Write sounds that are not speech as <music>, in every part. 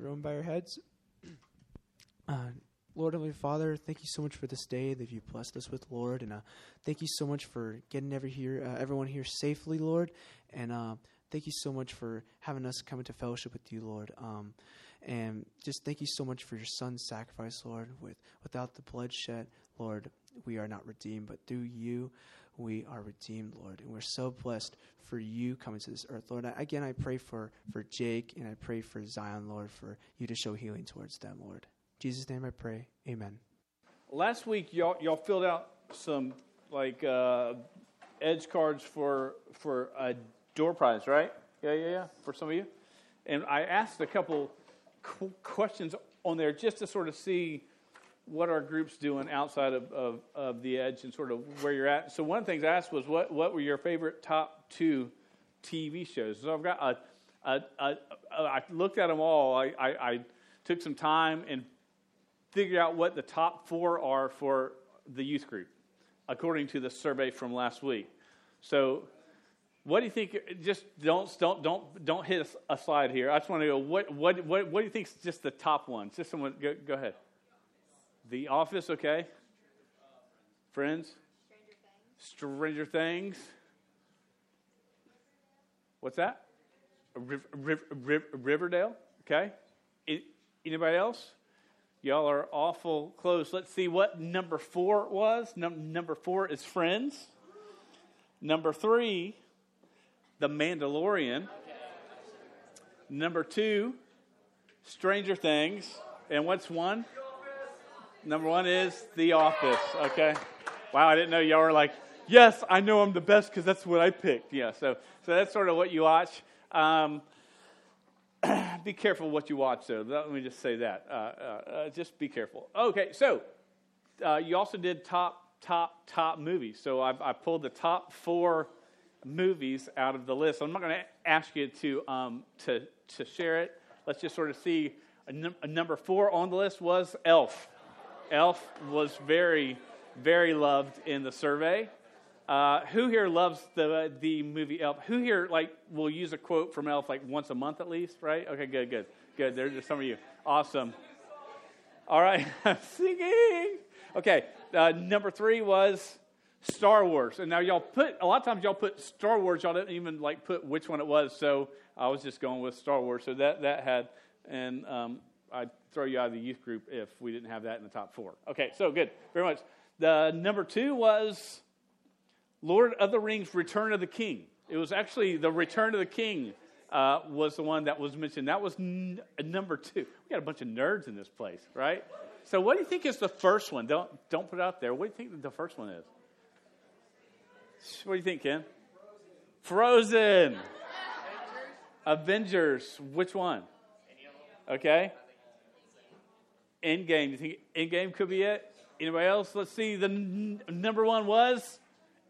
Everyone bow your heads. Uh, Lord Heavenly Father, thank you so much for this day that you blessed us with, Lord, and uh, thank you so much for getting every here, uh, everyone here safely, Lord, and uh, thank you so much for having us come into fellowship with you, Lord. Um, and just thank you so much for your Son's sacrifice, Lord. With without the bloodshed, Lord, we are not redeemed, but through you, we are redeemed, Lord. And we're so blessed for you coming to this earth, Lord. I, again, I pray for for Jake and I pray for Zion, Lord, for you to show healing towards them, Lord. In Jesus' name, I pray. Amen. Last week, y'all y'all filled out some like uh, edge cards for for a door prize, right? Yeah, yeah, yeah. For some of you, and I asked a couple qu- questions on there just to sort of see what our group's doing outside of, of, of, the edge and sort of where you're at. So one of the things I asked was what what were your favorite top two TV shows? So I've got a, a, a, a I looked at them all. I, I, I took some time and figured out what the top four are for the youth group, according to the survey from last week. So, what do you think? Just don't don't don't don't hit a, slide here. I just want to go. What what what what do you think is just the top ones? Just someone go, go ahead. The Office, okay. Friends. Stranger Things. What's that? Riverdale, okay. Anybody else? Y'all are awful close. Let's see what number four was. Num- number four is Friends. Number three, The Mandalorian. Number two, Stranger Things. And what's one? Number one is The Office. Okay. Wow, I didn't know y'all were like, yes, I know I'm the best because that's what I picked. Yeah, so so that's sort of what you watch. Um, <clears throat> be careful what you watch, though. Let me just say that. Uh, uh, uh, just be careful. Okay, so uh, you also did top, top, top movies. So I, I, pulled the top four movies out of the list. I'm not going to ask you to, um, to, to share it. Let's just sort of see. A, num- a number four on the list was Elf. Elf was very, very loved in the survey. Uh, who here loves the the movie Elf? Who here like will use a quote from Elf like once a month at least? Right? Okay, good, good, good. There's some of you. Awesome. All right, <laughs> singing. Okay, uh, number three was Star Wars, and now y'all put a lot of times y'all put Star Wars. Y'all didn't even like put which one it was, so I was just going with Star Wars. So that that had, and um, I'd throw you out of the youth group if we didn't have that in the top four. Okay, so good, very much. The number two was Lord of the Rings, Return of the King. It was actually the Return of the King uh, was the one that was mentioned. That was n- number two. We got a bunch of nerds in this place, right? So, what do you think is the first one? Don't don't put it out there. What do you think the first one is? What do you think, Ken? Frozen. Avengers. Which one? Okay. Endgame. You think Endgame could be it? Anybody else? Let's see. The n- number one was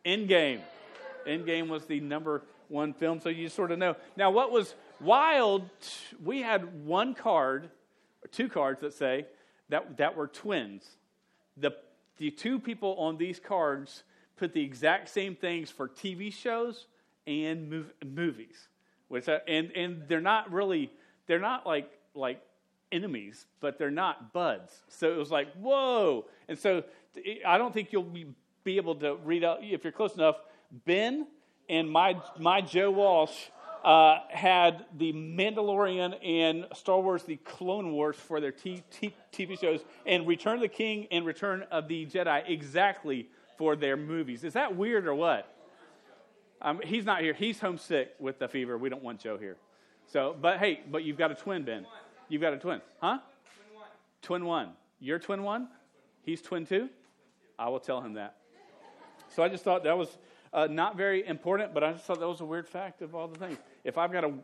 Endgame. Endgame was the number one film, so you sort of know. Now, what was wild, we had one card, or two cards, let's say, that, that were twins. The, the two people on these cards put the exact same things for TV shows and mov- movies. Which, uh, and, and they're not really, they're not like, like enemies, but they're not buds. So it was like, whoa. And so I don't think you'll be be able to read out, if you're close enough, Ben and my, my Joe Walsh uh, had the Mandalorian and Star Wars, the Clone Wars for their t- t- TV shows, and Return of the King and Return of the Jedi exactly for their movies. Is that weird or what? Um, he's not here. He's homesick with the fever. We don't want Joe here. So, but hey, but you've got a twin, Ben. You've got a twin, huh? Twin one. Twin one. You're twin one. He's twin two. I will tell him that. So I just thought that was uh, not very important, but I just thought that was a weird fact of all the things. If I've got to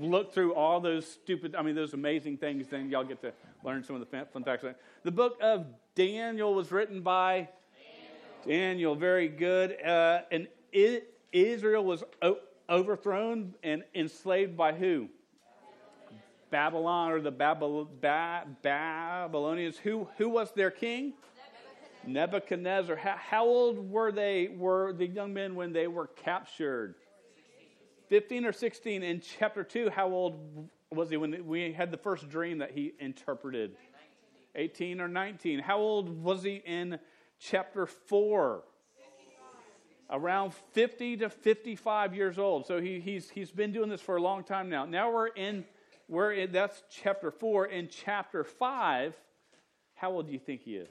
look through all those stupid, I mean, those amazing things, then y'all get to learn some of the fun facts. The book of Daniel was written by Daniel. Daniel very good. Uh, and it, Israel was o- overthrown and enslaved by who? Babylon or the ba- Babylonians. Who, who was their king? Nebuchadnezzar. How, how, old were they, were the young men when they were captured? 15 or 16. In chapter 2, how old was he when we had the first dream that he interpreted? 18 or 19. How old was he in chapter 4? Around 50 to 55 years old. So he, he's, he's been doing this for a long time now. Now we're in, we're in, that's chapter 4. In chapter 5, how old do you think he is?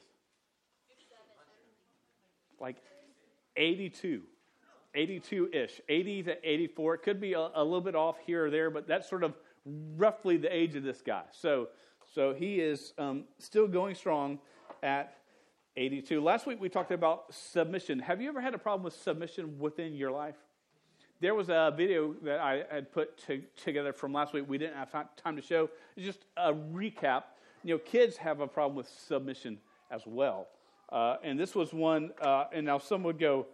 Like 82. 82 ish, 80 to 84. It could be a, a, little bit off here or there, but that's sort of roughly the age of this guy. So, so he is um, still going strong at 82. Last week we talked about submission. Have you ever had a problem with submission within your life? There was a video that I had put to, together from last week. We didn't have time to show. It's just a recap. You know, kids have a problem with submission as well. Uh, and this was one, uh, and now some would go,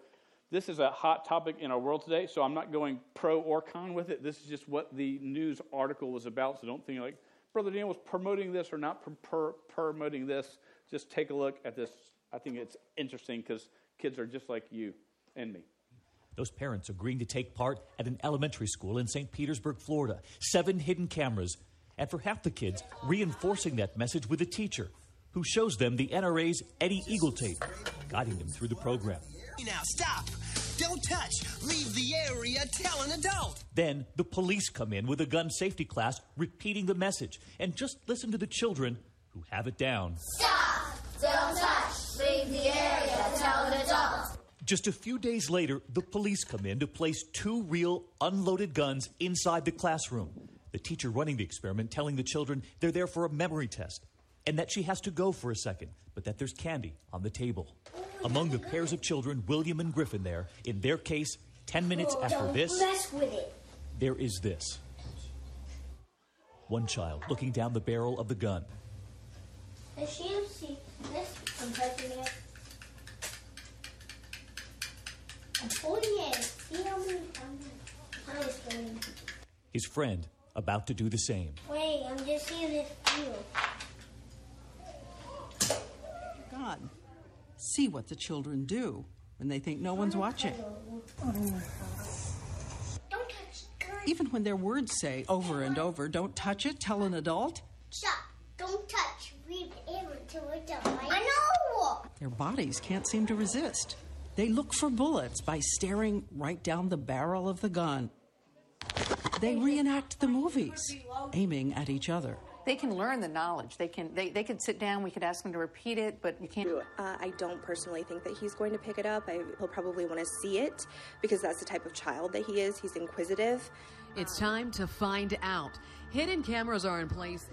this is a hot topic in our world today, so I'm not going pro or con with it. This is just what the news article was about, so don't think like, Brother Daniel was promoting this or not promoting this. Just take a look at this. I think it's interesting because kids are just like you and me. Those parents agreeing to take part at an elementary school in St. Petersburg, Florida. Seven hidden cameras. And for half the kids, reinforcing that message with a teacher who shows them the NRA's Eddie Eagle tape, guiding them through the program. Now stop! Don't touch! Leave the area, tell an adult! Then the police come in with a gun safety class repeating the message. And just listen to the children who have it down. Stop! Don't touch! Leave the area, tell an adult! Just a few days later, the police come in to place two real unloaded guns inside the classroom. The teacher running the experiment telling the children they're there for a memory test and that she has to go for a second, but that there's candy on the table. Among the pairs of children, William and Griffin there, in their case, 10 minutes oh, after this, mess with it. there is this. One child looking down the barrel of the gun. Does she see this from touching it? I'm holding it. See how many times His friend about to do the same. Wait, I'm just seeing this view. God see what the children do when they think no one's watching. Even when their words say over and over, don't touch it, tell an adult. Stop. Don't touch. Read it until we're done. I know. Their bodies can't seem to resist. They look for bullets by staring right down the barrel of the gun. They reenact the movies, aiming at each other they can learn the knowledge. They can they, they can sit down. We could ask them to repeat it, but you can't. Uh, I don't personally think that he's going to pick it up. I, he'll probably want to see it because that's the type of child that he is. He's inquisitive. It's time to find out. Hidden cameras are in place.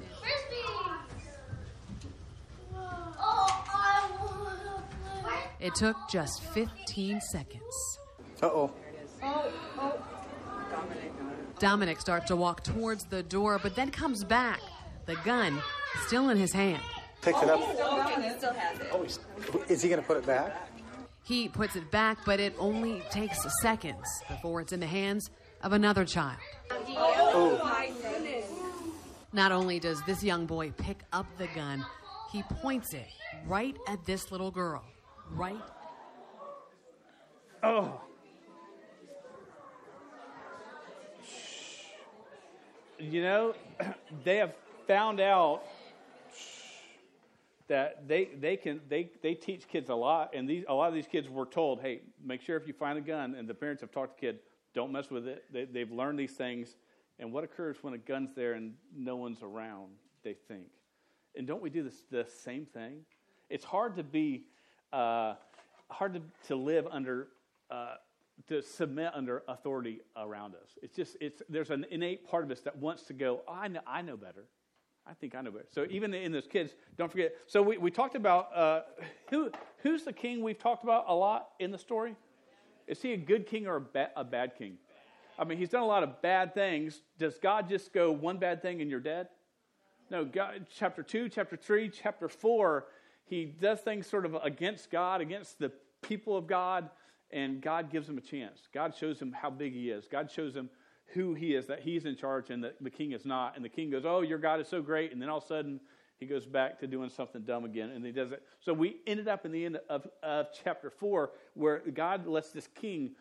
It took just 15 seconds. Uh oh. Dominic starts to walk towards the door, but then comes back the gun still in his hand. Picks it up. Still has it. Oh, is he going to put it back? He puts it back, but it only takes seconds before it's in the hands of another child. Oh. Not only does this young boy pick up the gun, he points it right at this little girl. Right. Oh. You know, <clears throat> they have found out that they, they can they, they teach kids a lot and these a lot of these kids were told hey make sure if you find a gun and the parents have talked to kid don't mess with it they, they've learned these things and what occurs when a gun's there and no one's around they think and don't we do this the same thing it's hard to be uh, hard to, to live under uh, to submit under authority around us it's just it's there's an innate part of us that wants to go oh, i know i know better I think I know better. So even in those kids, don't forget. So we, we talked about uh, who who's the king we've talked about a lot in the story. Is he a good king or a, ba- a bad king? I mean, he's done a lot of bad things. Does God just go one bad thing and you're dead? No. God, chapter two, chapter three, chapter four, he does things sort of against God, against the people of God, and God gives him a chance. God shows him how big he is. God shows him who he is, that he's in charge and that the king is not. And the king goes, Oh, your God is so great. And then all of a sudden, he goes back to doing something dumb again and he does it. So we ended up in the end of, of chapter four where God lets this king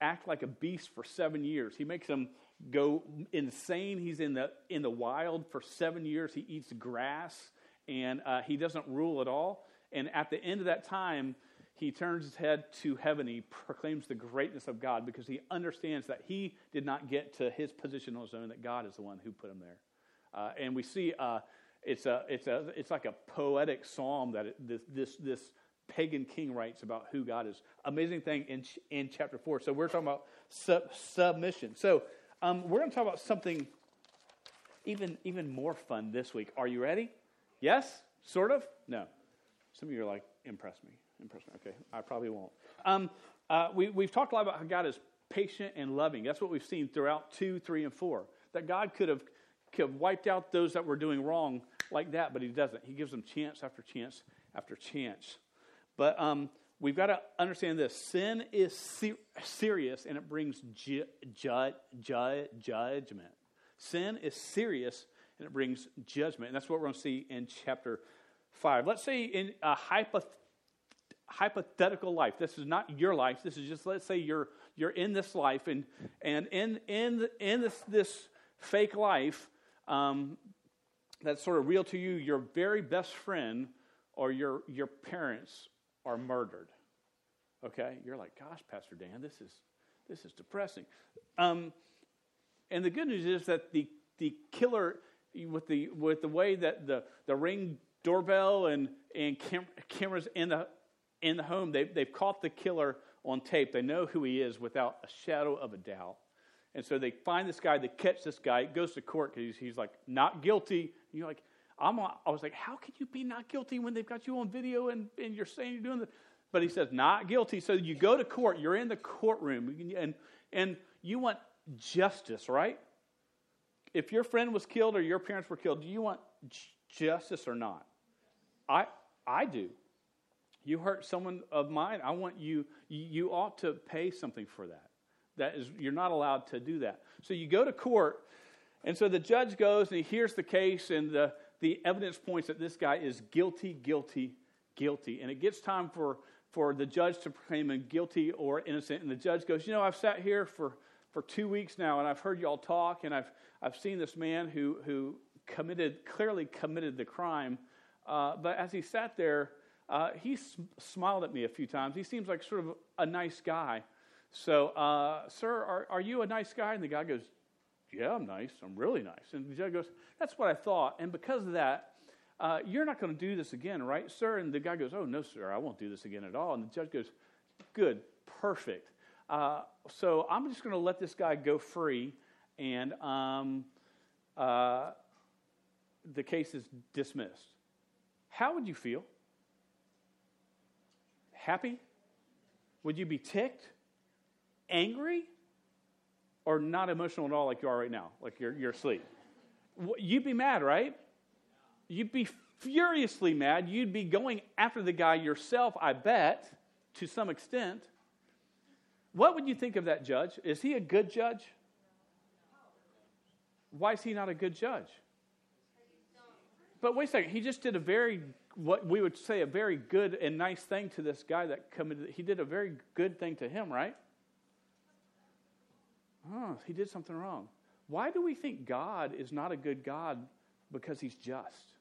act like a beast for seven years. He makes him go insane. He's in the, in the wild for seven years. He eats grass and uh, he doesn't rule at all. And at the end of that time, he turns his head to heaven. He proclaims the greatness of God because he understands that he did not get to his position on his own, that God is the one who put him there. Uh, and we see uh, it's, a, it's, a, it's like a poetic psalm that it, this, this, this pagan king writes about who God is. Amazing thing in, in chapter 4. So we're talking about sub, submission. So um, we're going to talk about something even, even more fun this week. Are you ready? Yes? Sort of? No. Some of you are like, impress me. Impress me. Okay, I probably won't. Um, uh, we, we've talked a lot about how God is patient and loving. That's what we've seen throughout 2, 3, and 4. That God could have, could have wiped out those that were doing wrong like that, but He doesn't. He gives them chance after chance after chance. But um, we've got to understand this sin is ser- serious and it brings ju- ju- ju- judgment. Sin is serious and it brings judgment. And that's what we're going to see in chapter 5. Let's say in a hypoth- hypothetical life, this is not your life, this is just, let's say you're, you're in this life, and, and in, in, in this, this fake life um, that's sort of real to you, your very best friend or your, your parents are murdered. Okay? You're like, gosh, Pastor Dan, this is, this is depressing. Um, and the good news is that the, the killer, with the, with the way that the, the ring doorbell and, and cam- cameras in the, in the home, they've, they've caught the killer on tape. They know who he is without a shadow of a doubt. And so they find this guy, they catch this guy, it goes to court because he's, he's, like, not guilty. And you're like, I'm, I was like, how can you be not guilty when they've got you on video and, and you're saying you're doing this? But he says, not guilty. So you go to court, you're in the courtroom, and, and you want justice, right? If your friend was killed or your parents were killed, do you want justice or not? I, I do. You hurt someone of mine, I want you, you ought to pay something for that. That is, you're not allowed to do that. So you go to court, and so the judge goes and he hears the case, and the, the evidence points that this guy is guilty, guilty, guilty. And it gets time for, for the judge to proclaim him guilty or innocent. And the judge goes, You know, I've sat here for, for two weeks now, and I've heard y'all talk, and I've, I've seen this man who, who committed, clearly committed the crime. Uh, but as he sat there, uh, he sm- smiled at me a few times. He seems like sort of a nice guy. So, uh, sir, are, are you a nice guy? And the guy goes, Yeah, I'm nice. I'm really nice. And the judge goes, That's what I thought. And because of that, uh, you're not going to do this again, right, sir? And the guy goes, Oh, no, sir, I won't do this again at all. And the judge goes, Good, perfect. Uh, so I'm just going to let this guy go free, and um, uh, the case is dismissed. How would you feel? Happy? Would you be ticked? Angry? Or not emotional at all like you are right now, like you're, you're asleep? You'd be mad, right? You'd be furiously mad. You'd be going after the guy yourself, I bet, to some extent. What would you think of that judge? Is he a good judge? Why is he not a good judge? But wait a second, he just did a very, what we would say, a very good and nice thing to this guy that committed, he did a very good thing to him, right? Oh, he did something wrong. Why do we think God is not a good God because he's just?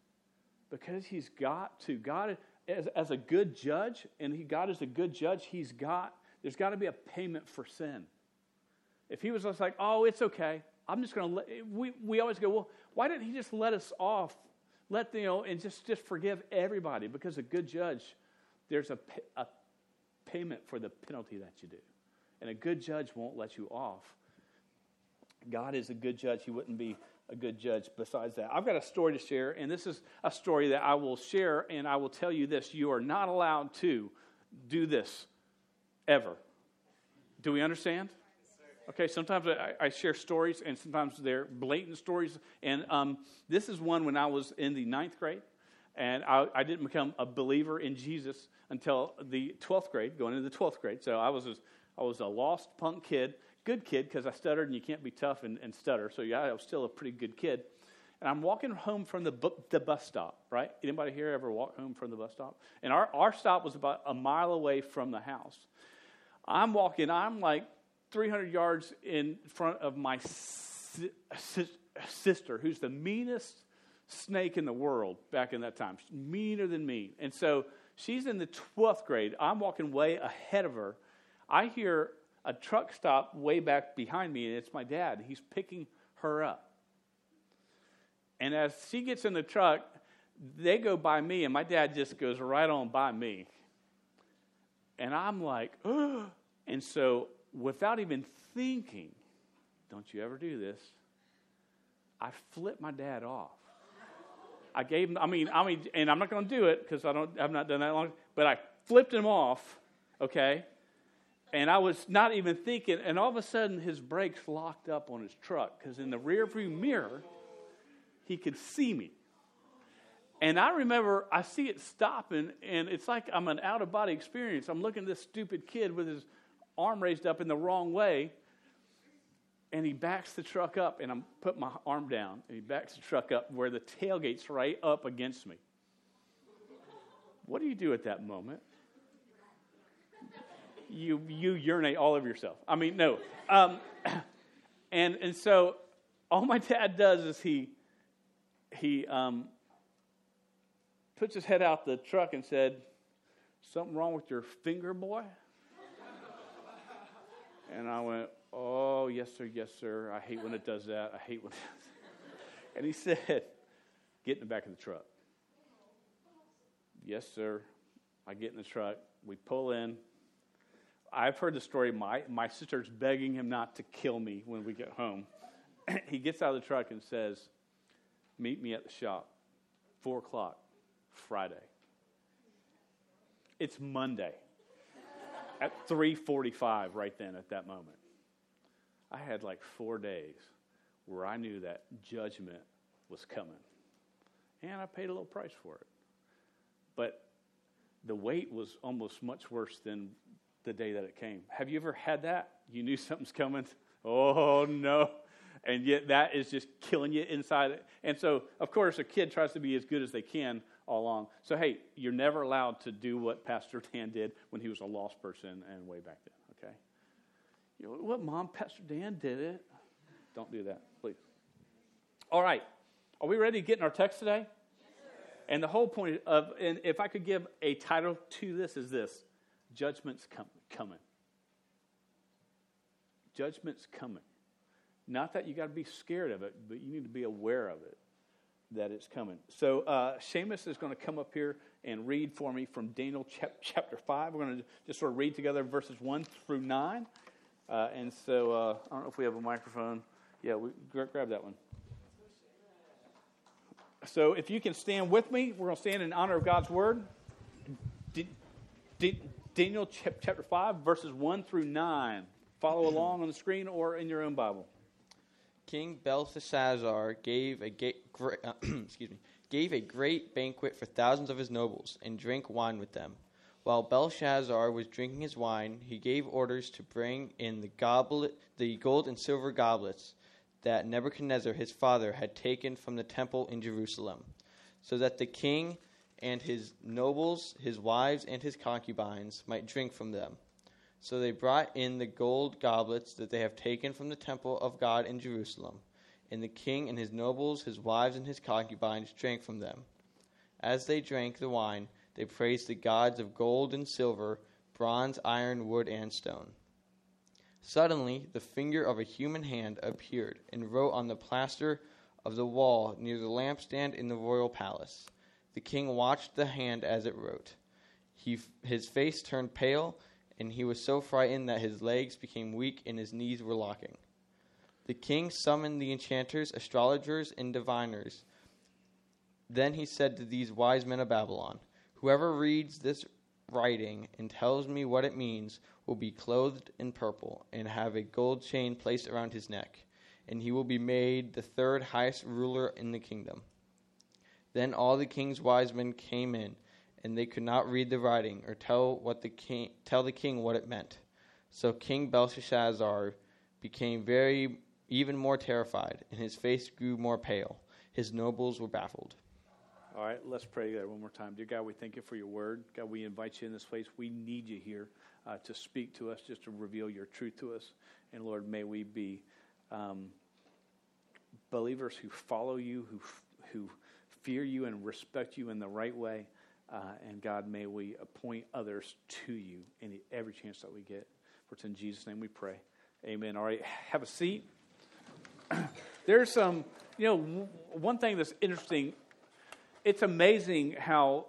Because he's got to. God, as, as a good judge, and he, God is a good judge, he's got, there's got to be a payment for sin. If he was just like, oh, it's okay, I'm just going to let, we, we always go, well, why didn't he just let us off? Let, you know, and just, just forgive everybody because a good judge, there's a, a payment for the penalty that you do. And a good judge won't let you off. God is a good judge. He wouldn't be a good judge besides that. I've got a story to share, and this is a story that I will share, and I will tell you this you are not allowed to do this ever. Do we understand? Okay, sometimes I, I share stories, and sometimes they're blatant stories. And um, this is one when I was in the ninth grade, and I, I, didn't become a believer in Jesus until the 12th grade, going into the 12th grade. So I was a, I was a lost punk kid good kid because I stuttered and you can't be tough and, and, stutter. So yeah, I was still a pretty good kid. And I'm walking home from the, bu- the bus stop, right? Anybody here ever walk home from the bus stop? And our, our stop was about a mile away from the house. I'm walking, I'm like 300 yards in front of my si- si- sister, who's the meanest snake in the world back in that time, meaner than me. And so she's in the 12th grade. I'm walking way ahead of her. I hear a truck stop way back behind me, and it's my dad. He's picking her up. And as she gets in the truck, they go by me, and my dad just goes right on by me. And I'm like, <gasps> oh. And so, without even thinking, don't you ever do this, I flipped my dad off. I gave him, I mean, I mean, and I'm not going to do it because I don't, I've not done that long, but I flipped him off, okay? And I was not even thinking, and all of a sudden his brakes locked up on his truck because in the rear view mirror, he could see me. And I remember I see it stopping, and it's like I'm an out of body experience. I'm looking at this stupid kid with his arm raised up in the wrong way, and he backs the truck up, and I'm put my arm down, and he backs the truck up where the tailgate's right up against me. What do you do at that moment? You you urinate all over yourself. I mean, no. Um, <clears throat> and and so all my dad does is he he um, puts his head out the truck and said, "Something wrong with your finger, boy?" And I went, Oh, yes, sir, yes, sir. I hate when it does that. I hate when it does that. And he said, Get in the back of the truck. Yes, sir. I get in the truck. We pull in. I've heard the story. My, my sister's begging him not to kill me when we get home. <clears throat> he gets out of the truck and says, Meet me at the shop, 4 o'clock, Friday. It's Monday at 3:45 right then at that moment. I had like 4 days where I knew that judgment was coming. And I paid a little price for it. But the wait was almost much worse than the day that it came. Have you ever had that? You knew <laughs> something's coming. Oh no. And yet that is just killing you inside. And so, of course, a kid tries to be as good as they can all along. So, hey, you're never allowed to do what Pastor Dan did when he was a lost person and way back then, okay? You what, Mom? Pastor Dan did it. Don't do that, please. All right. Are we ready to get in our text today? and the whole point of, and if I could give a title to this, is this Judgment's com- coming. Judgment's coming. Not that you got to be scared of it, but you need to be aware of it that it's coming. So uh, Seamus is going to come up here and read for me from Daniel <laughs> chap- chapter 5. We're going to just sort of read together verses 1 through 9. Uh, and so uh, I don't know if we have a microphone. Yeah, we, grab that one. So if you can stand with me, we're going to stand in honor of God's word. D- D- Daniel chapter 5, verses 1 through 9. Follow along on the screen or in your own Bible. King Belteshazzar gave a great, uh, <clears throat> excuse me gave a great banquet for thousands of his nobles and drank wine with them. While Belshazzar was drinking his wine, he gave orders to bring in the goblet, the gold and silver goblets that Nebuchadnezzar his father had taken from the temple in Jerusalem, so that the king and his nobles, his wives, and his concubines might drink from them. So they brought in the gold goblets that they have taken from the temple of God in Jerusalem, and the king and his nobles, his wives, and his concubines drank from them. As they drank the wine, they praised the gods of gold and silver, bronze, iron, wood, and stone. Suddenly, the finger of a human hand appeared and wrote on the plaster of the wall near the lampstand in the royal palace. The king watched the hand as it wrote. He, his face turned pale, and he was so frightened that his legs became weak and his knees were locking. The king summoned the enchanters, astrologers, and diviners. Then he said to these wise men of Babylon, Whoever reads this writing and tells me what it means will be clothed in purple and have a gold chain placed around his neck, and he will be made the third highest ruler in the kingdom. Then all the king's wise men came in, and they could not read the writing or tell what the king tell the king what it meant. So King Belshazzar became very even more terrified, and his face grew more pale. His nobles were baffled. All right, let's pray that one more time. Dear God, we thank you for your word. God, we invite you in this place. We need you here uh, to speak to us, just to reveal your truth to us. And Lord, may we be um, believers who follow you, who, who fear you and respect you in the right way. Uh, and God, may we appoint others to you in every chance that we get. For it's in Jesus' name we pray. Amen. All right, have a seat. <clears throat> There's some, you know, one thing that's interesting. It's amazing how,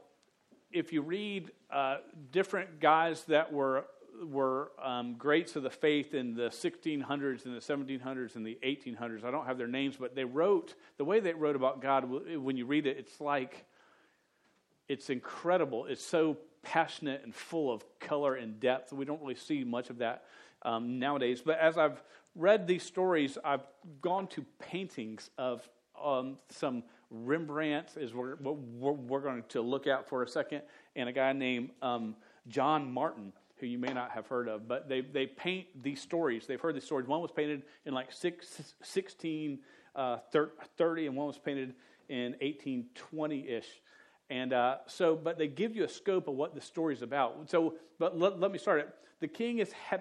if you read uh, different guys that were were um, greats of the faith in the 1600s and the 1700s and the 1800s. I don't have their names, but they wrote the way they wrote about God. When you read it, it's like it's incredible. It's so passionate and full of color and depth. We don't really see much of that um, nowadays. But as I've read these stories, I've gone to paintings of um, some Rembrandt, is what we're, we're, going to look at for a second, and a guy named um, John Martin, who you may not have heard of, but they, they paint these stories. They've heard these stories. One was painted in like six, 1630, uh, and one was painted in 1820 ish. And uh, so, but they give you a scope of what the story's about. So, but let, let me start it. The king is ha-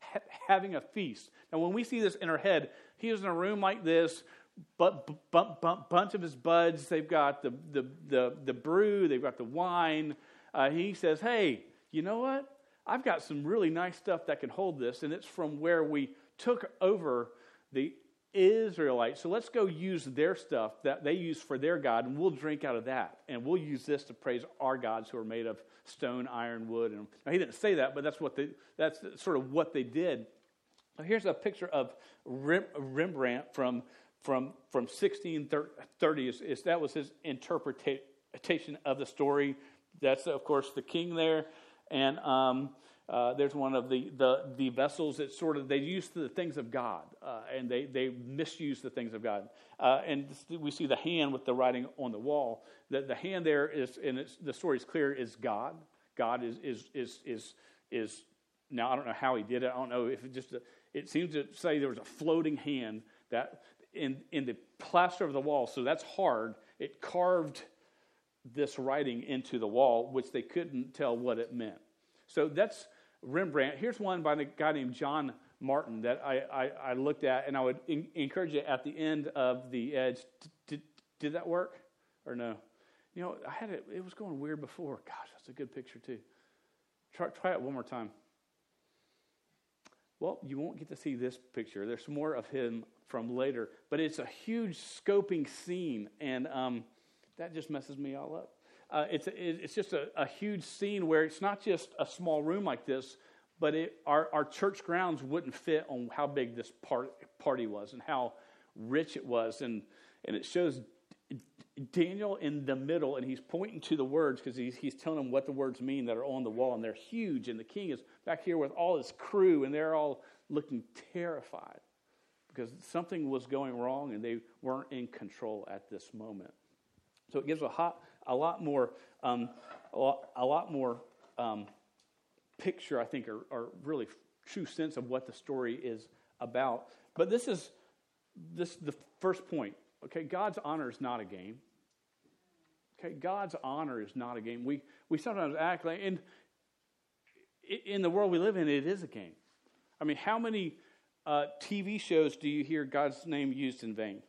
ha- having a feast. Now, when we see this in our head, he is in a room like this, but bunch of his buds. They've got the, the, the, the brew, they've got the wine. Uh, he says, Hey, you know what? I've got some really nice stuff that can hold this, and it's from where we took over the Israelites. So let's go use their stuff that they use for their God, and we'll drink out of that. And we'll use this to praise our gods who are made of stone, iron, wood. And now, he didn't say that, but that's what they, that's sort of what they did. Here's a picture of Rembrandt from, from, from 1630. Is, is that was his interpretation of the story. That's, of course, the king there. And um, uh, there's one of the, the, the, vessels that sort of, they use the things of God, uh, and they, they misuse the things of God. Uh, and we see the hand with the writing on the wall. The, the hand there is, and the story is clear, is God. God is, is, is, is, is, now I don't know how he did it. I don't know if it just, it seems to say there was a floating hand that in, in the plaster of the wall, so that's hard. It carved this writing into the wall, which they couldn't tell what it meant. So that's Rembrandt. Here's one by a guy named John Martin that I, I, I looked at, and I would in, encourage you at the end of the edge. Did, did that work or no? You know, I had it, it was going weird before. Gosh, that's a good picture too. Try, try it one more time. Well, you won't get to see this picture. There's more of him from later, but it's a huge scoping scene, and um, that just messes me all up. Uh, it's, it's just a, a, huge scene where it's not just a small room like this, but it, our, our church grounds wouldn't fit on how big this part, party was and how rich it was. And, and it shows Daniel in the middle, and he's pointing to the words because he's, he's telling them what the words mean that are on the wall, and they're huge. And the king is back here with all his crew, and they're all looking terrified because something was going wrong and they weren't in control at this moment. So it gives a, hot, a lot more, um, a lot, a lot more um, picture, I think, or, or really true sense of what the story is about. But this is this the first point. Okay, God's honor is not a game. Okay, God's honor is not a game. We we sometimes act like in in the world we live in, it is a game. I mean, how many uh, TV shows do you hear God's name used in vain?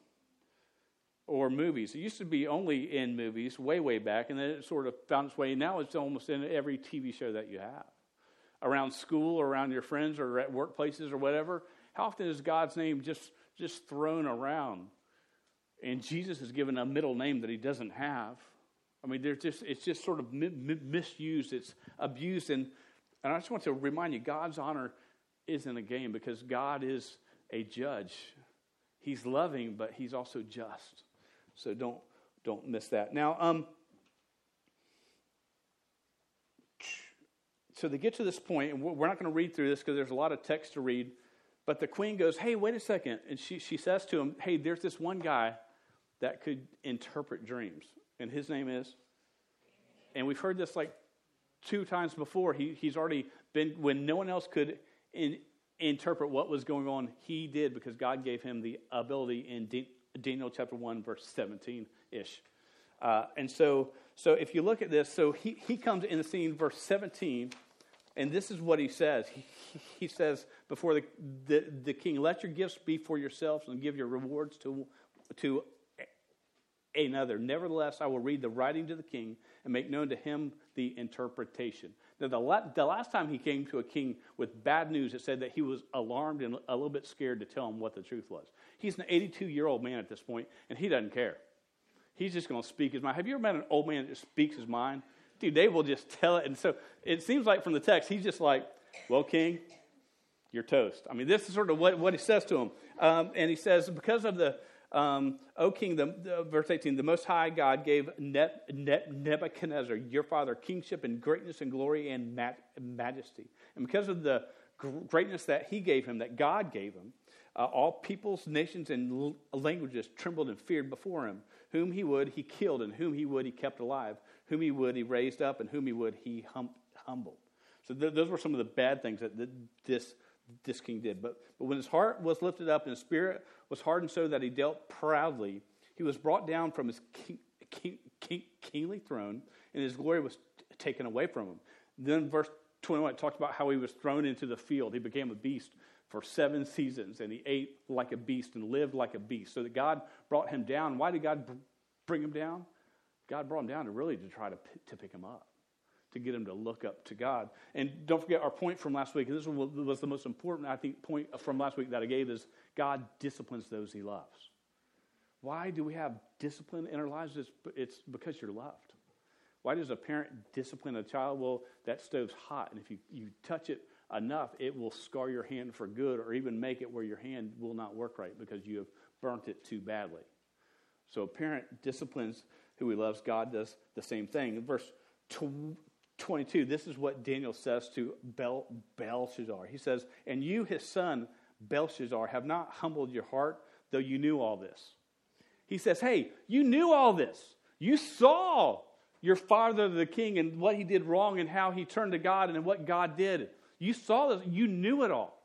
Or movies. It used to be only in movies way, way back, and then it sort of found its way. Now it's almost in every TV show that you have. Around school or around your friends or at workplaces or whatever. How often is God's name just, just thrown around? And Jesus is given a middle name that he doesn't have. I mean, there's just, it's just sort of mi- mi- misused, it's abused. And, and I just want to remind you God's honor isn't a game because God is a judge. He's loving, but he's also just. So don't don't miss that. Now, um, so they get to this point, and we're not going to read through this because there's a lot of text to read. But the queen goes, "Hey, wait a second. and she she says to him, "Hey, there's this one guy that could interpret dreams, and his name is." And we've heard this like two times before. He he's already been when no one else could in, interpret what was going on. He did because God gave him the ability in Daniel chapter 1, verse 17 ish. Uh, and so, so if you look at this, so he, he comes in the scene, verse 17, and this is what he says. He, he says before the, the, the king, let your gifts be for yourselves and give your rewards to, to another. Nevertheless, I will read the writing to the king and make known to him the interpretation. Now, the, la- the last time he came to a king with bad news, it said that he was alarmed and a little bit scared to tell him what the truth was. He's an 82 year old man at this point, and he doesn't care. He's just going to speak his mind. Have you ever met an old man that just speaks his mind? Dude, they will just tell it. And so it seems like from the text, he's just like, Well, king, you're toast. I mean, this is sort of what, what he says to him. Um, and he says, Because of the um, o king, the, the, verse 18, the Most High God gave ne- ne- Nebuchadnezzar, your father, kingship and greatness and glory and majesty. And because of the greatness that he gave him, that God gave him, uh, all peoples, nations, and l- languages trembled and feared before him. Whom he would, he killed, and whom he would, he kept alive. Whom he would, he raised up, and whom he would, he hum- humbled. So th- those were some of the bad things that th- this this king did. But, but when his heart was lifted up and his spirit was hardened so that he dealt proudly, he was brought down from his king, king, king, kingly throne, and his glory was taken away from him. Then, verse 21, it talks about how he was thrown into the field. He became a beast for seven seasons, and he ate like a beast and lived like a beast. So that God brought him down. Why did God bring him down? God brought him down to really to try to, to pick him up to get him to look up to God. And don't forget our point from last week. This was the most important, I think, point from last week that I gave is God disciplines those he loves. Why do we have discipline in our lives? It's, because you're loved. Why does a parent discipline a child? Well, that stove's hot, and if you, you touch it enough, it will scar your hand for good or even make it where your hand will not work right because you have burnt it too badly. So a parent disciplines who he loves. God does the same thing. In verse 22, this is what Daniel says to Bel, Belshazzar. He says, And you, his son, Belshazzar, have not humbled your heart, though you knew all this. He says, Hey, you knew all this. You saw your father, the king, and what he did wrong and how he turned to God and what God did. You saw this. You knew it all.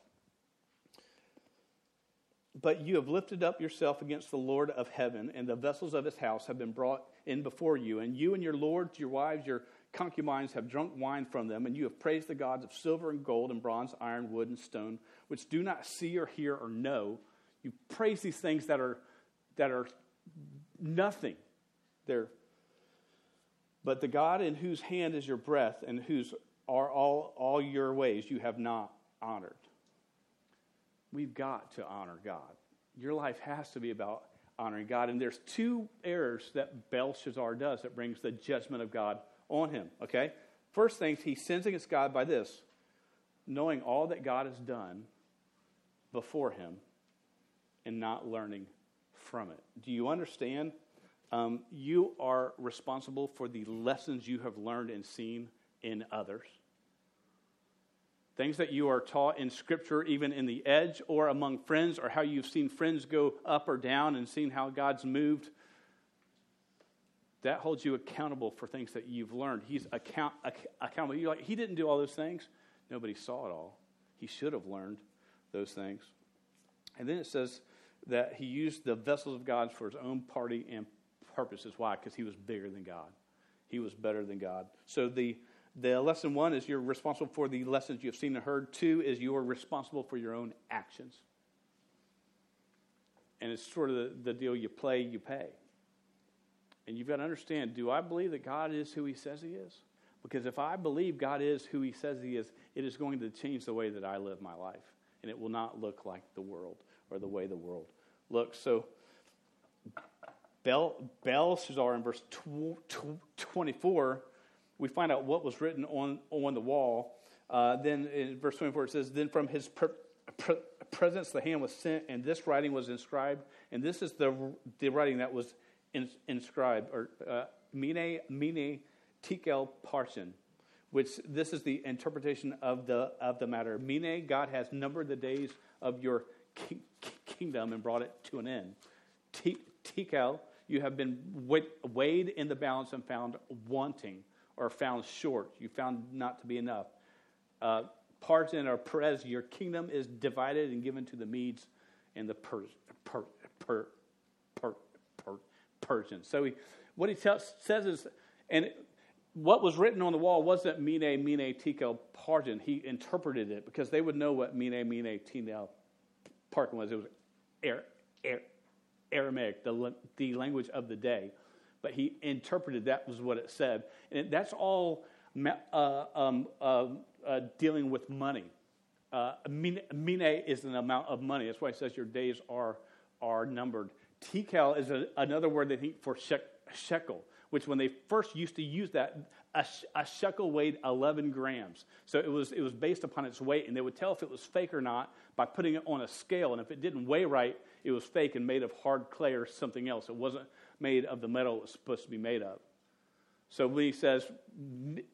But you have lifted up yourself against the Lord of heaven, and the vessels of his house have been brought in before you. And you and your lords, your wives, your concubines have drunk wine from them, and you have praised the gods of silver and gold and bronze, iron, wood, and stone, which do not see or hear or know. You praise these things that are that are nothing. They're but the God in whose hand is your breath and whose are all, all your ways you have not honored. We've got to honor God. Your life has to be about honoring God. And there's two errors that Belshazzar does that brings the judgment of God on him, okay? First things, he sins against God by this knowing all that God has done before him and not learning from it. Do you understand? Um, you are responsible for the lessons you have learned and seen in others. Things that you are taught in Scripture, even in the edge or among friends, or how you've seen friends go up or down and seen how God's moved that holds you accountable for things that you've learned. He's account, accountable. You're like, he didn't do all those things. Nobody saw it all. He should have learned those things. And then it says that he used the vessels of God for his own party and purposes. Why? Because he was bigger than God. He was better than God. So the the lesson one is you're responsible for the lessons you've seen and heard. Two is you are responsible for your own actions. And it's sort of the, the deal you play, you pay. And you've got to understand do I believe that God is who He says He is? Because if I believe God is who He says He is, it is going to change the way that I live my life. And it will not look like the world or the way the world looks. So, Bel, Belshazzar in verse tw- tw- 24, we find out what was written on, on the wall. Uh, then in verse 24, it says, Then from his pre- pre- presence the hand was sent, and this writing was inscribed. And this is the, the writing that was inscribed, or uh, mine, mine tekel parshin, which this is the interpretation of the, of the matter. Mine, God has numbered the days of your ki- kingdom and brought it to an end. Tekel, you have been weighed in the balance and found wanting or found short. You found not to be enough. Uh, Parsin or Peres, your kingdom is divided and given to the Medes and the per, per, per, per, Persians. So we, what he says is, and what was written on the wall wasn't mine, mine, tekel, pargin. He interpreted it because they would know what mine, mine, tekel, pargin was. It was Aramaic, the, the language of the day. But he interpreted that was what it said. And that's all uh, um, uh, uh, dealing with money. Uh, mine, mine is an amount of money. That's why he says your days are, are numbered. Tekel is a, another word they think for shek, shekel which when they first used to use that, a, a, shekel weighed 11 grams. So it was, it was based upon its weight, and they would tell if it was fake or not by putting it on a scale. And if it didn't weigh right, it was fake and made of hard clay or something else. It wasn't made of the metal it was supposed to be made of. So when he says,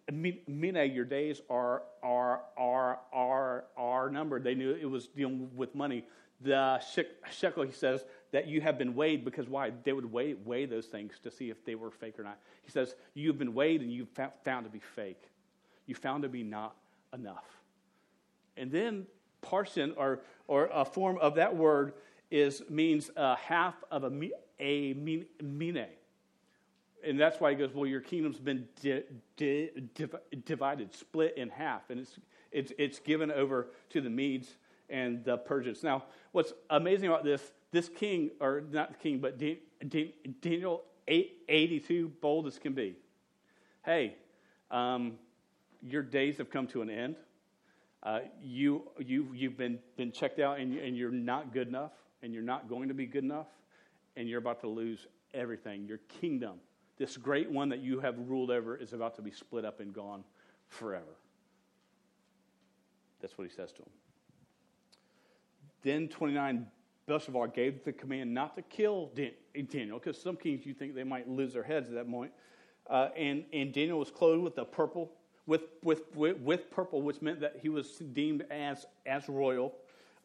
Mine, your days are, are, are, are, are numbered, they knew it was dealing with money. The shekel, he says, that you have been weighed because why? They would weigh, weigh those things to see if they were fake or not. He says, You've been weighed and you've found to be fake. You found to be not enough. And then Parsin, or, or a form of that word, is means uh, half of a, a mine. And that's why he goes, Well, your kingdom's been di- di- divided, split in half. And it's, it's, it's given over to the Medes and the Persians. Now, what's amazing about this this king, or not the king, but Daniel 82, bold as can be. Hey, um, your days have come to an end. Uh, you, you, you've been, been checked out and, and you're not good enough, and you're not going to be good enough, and you're about to lose everything. Your kingdom, this great one that you have ruled over, is about to be split up and gone forever. That's what he says to him. Then 29 Belshazzar gave the command not to kill Daniel, because some kings you think they might lose their heads at that point. Uh, and, and Daniel was clothed with the purple, with, with, with, with, purple, which meant that he was deemed as, as royal.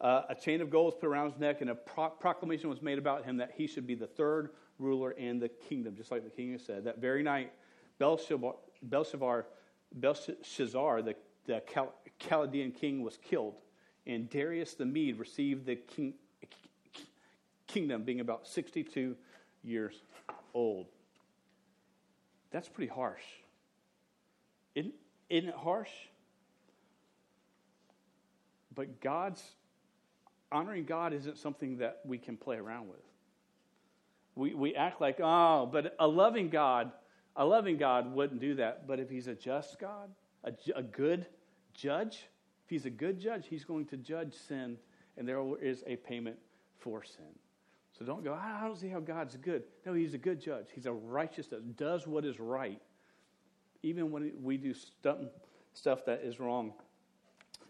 Uh, a chain of gold was put around his neck, and a pro- proclamation was made about him that he should be the third ruler in the kingdom, just like the king said. That very night, Belshazzar, Belshazzar, Belshazzar the, the Chaldean king, was killed, and Darius the Mede received the king, kingdom being about 62 years old. That's pretty harsh. Isn't, isn't it harsh? But God's honoring God isn't something that we can play around with. We, we act like, oh, but a loving God, a loving God wouldn't do that. But if he's a just God, a, a good judge, if he's a good judge, he's going to judge sin, and there is a payment for sin. So don't go, I don't see how God's good. No, He's a good judge. He's a righteous that does what is right, even when we do stuff, stuff that is wrong.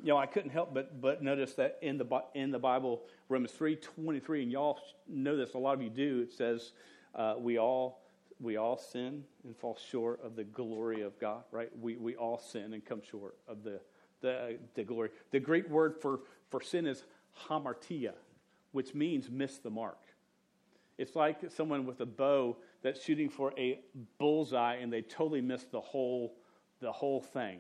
You know, I couldn't help but, but notice that in the, in the Bible, Romans 3 23, and y'all know this, a lot of you do, it says, uh, we all we all sin and fall short of the glory of God, right? We, we all sin and come short of the, the, the glory. The Greek word for, for sin is hamartia, which means miss the mark. It's like someone with a bow that's shooting for a bullseye and they totally miss the whole, the whole thing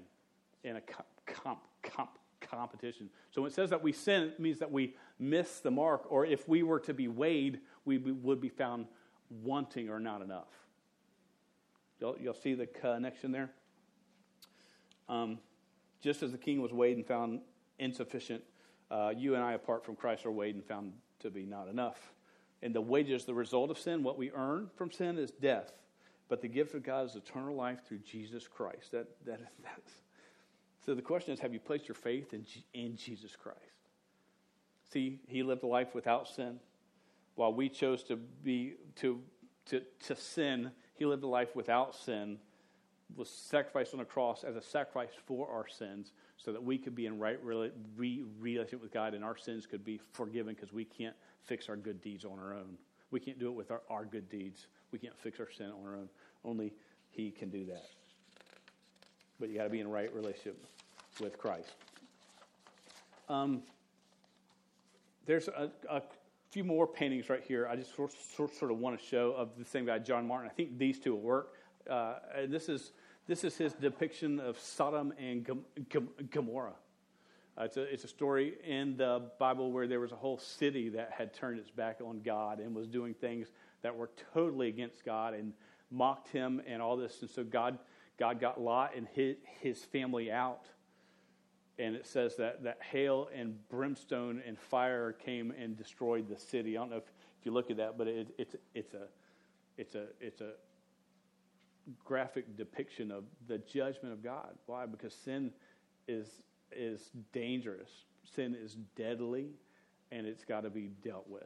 in a comp, comp, competition. So when it says that we sin, it means that we miss the mark, or if we were to be weighed, we would be found wanting or not enough. You'll, you'll see the connection there. Um, just as the king was weighed and found insufficient, uh, you and I, apart from Christ, are weighed and found to be not enough. And the wages, the result of sin, what we earn from sin is death. But the gift of God is eternal life through Jesus Christ. That, that, that's, so the question is have you placed your faith in, in Jesus Christ? See, he lived a life without sin. While we chose to, be, to, to, to sin, he lived a life without sin, was sacrificed on a cross as a sacrifice for our sins so that we could be in right relationship with God and our sins could be forgiven because we can't fix our good deeds on our own. We can't do it with our, our good deeds. We can't fix our sin on our own. Only He can do that. But you got to be in right relationship with Christ. Um, there's a, a, few more paintings right here. I just sort, sort, sort of want to show of the same guy, John Martin. I think these two will work. Uh, this is this is his depiction of Sodom and Gomorrah. Uh, it's, a, it's a story in the Bible where there was a whole city that had turned its back on God and was doing things that were totally against God and mocked him and all this. And so God, God got Lot and his, his family out. And it says that, that hail and brimstone and fire came and destroyed the city. I don't know if, if you look at that, but it, it's, it's, a, it's, a, it's a graphic depiction of the judgment of God. Why? Because sin is, is dangerous, sin is deadly, and it's got to be dealt with.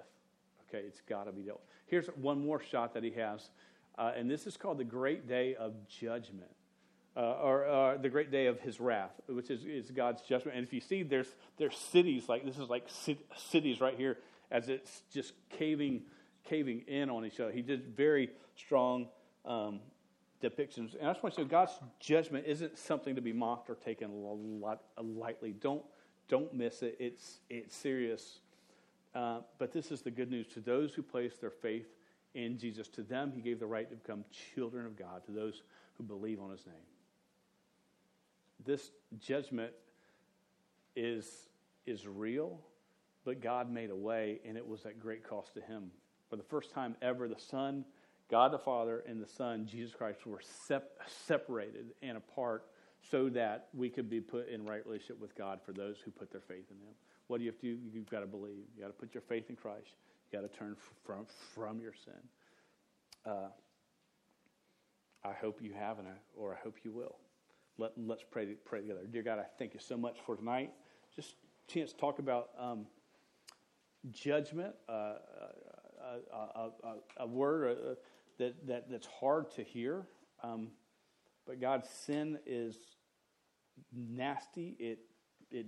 Okay, it's got to be dealt with. Here's one more shot that he has, uh, and this is called the Great Day of Judgment. Uh, or uh, the great day of his wrath, which is, is God's judgment. And if you see, there's there's cities like this is like cities right here as it's just caving caving in on each other. He did very strong um, depictions. And I just want to say, God's judgment isn't something to be mocked or taken lightly. Don't don't miss it. It's it's serious. Uh, but this is the good news to those who place their faith in Jesus. To them, He gave the right to become children of God. To those who believe on His name. This judgment is is real, but God made a way, and it was at great cost to Him. For the first time ever, the Son God the Father and the Son, Jesus Christ, were sep- separated and apart so that we could be put in right relationship with God for those who put their faith in Him. What do you have to do? You've got to believe. You've got to put your faith in Christ. You've got to turn from, from your sin. Uh, I hope you have, and I, or I hope you will. Let, let's pray, pray together. Dear God, I thank you so much for tonight. Just a chance to talk about um, judgment, uh, a, a, a, word, that, that, that's hard to hear. Um, but God's sin is nasty. It, it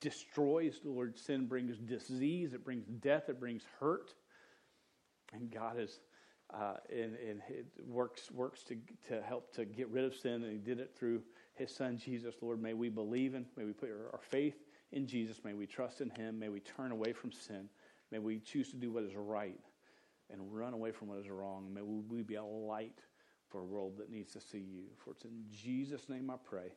destroys. The Lord, sin brings disease, it brings death, it brings hurt. And God is, uh, and, and it works, works to, to help to get rid of sin, and He did it through His Son, Jesus. Lord, may we believe in, may we put our, our faith in Jesus, may we trust in Him, may we turn away from sin, may we choose to do what is right and run away from what is wrong. May we be a light for a world that needs to see you. For it's in Jesus' name I pray.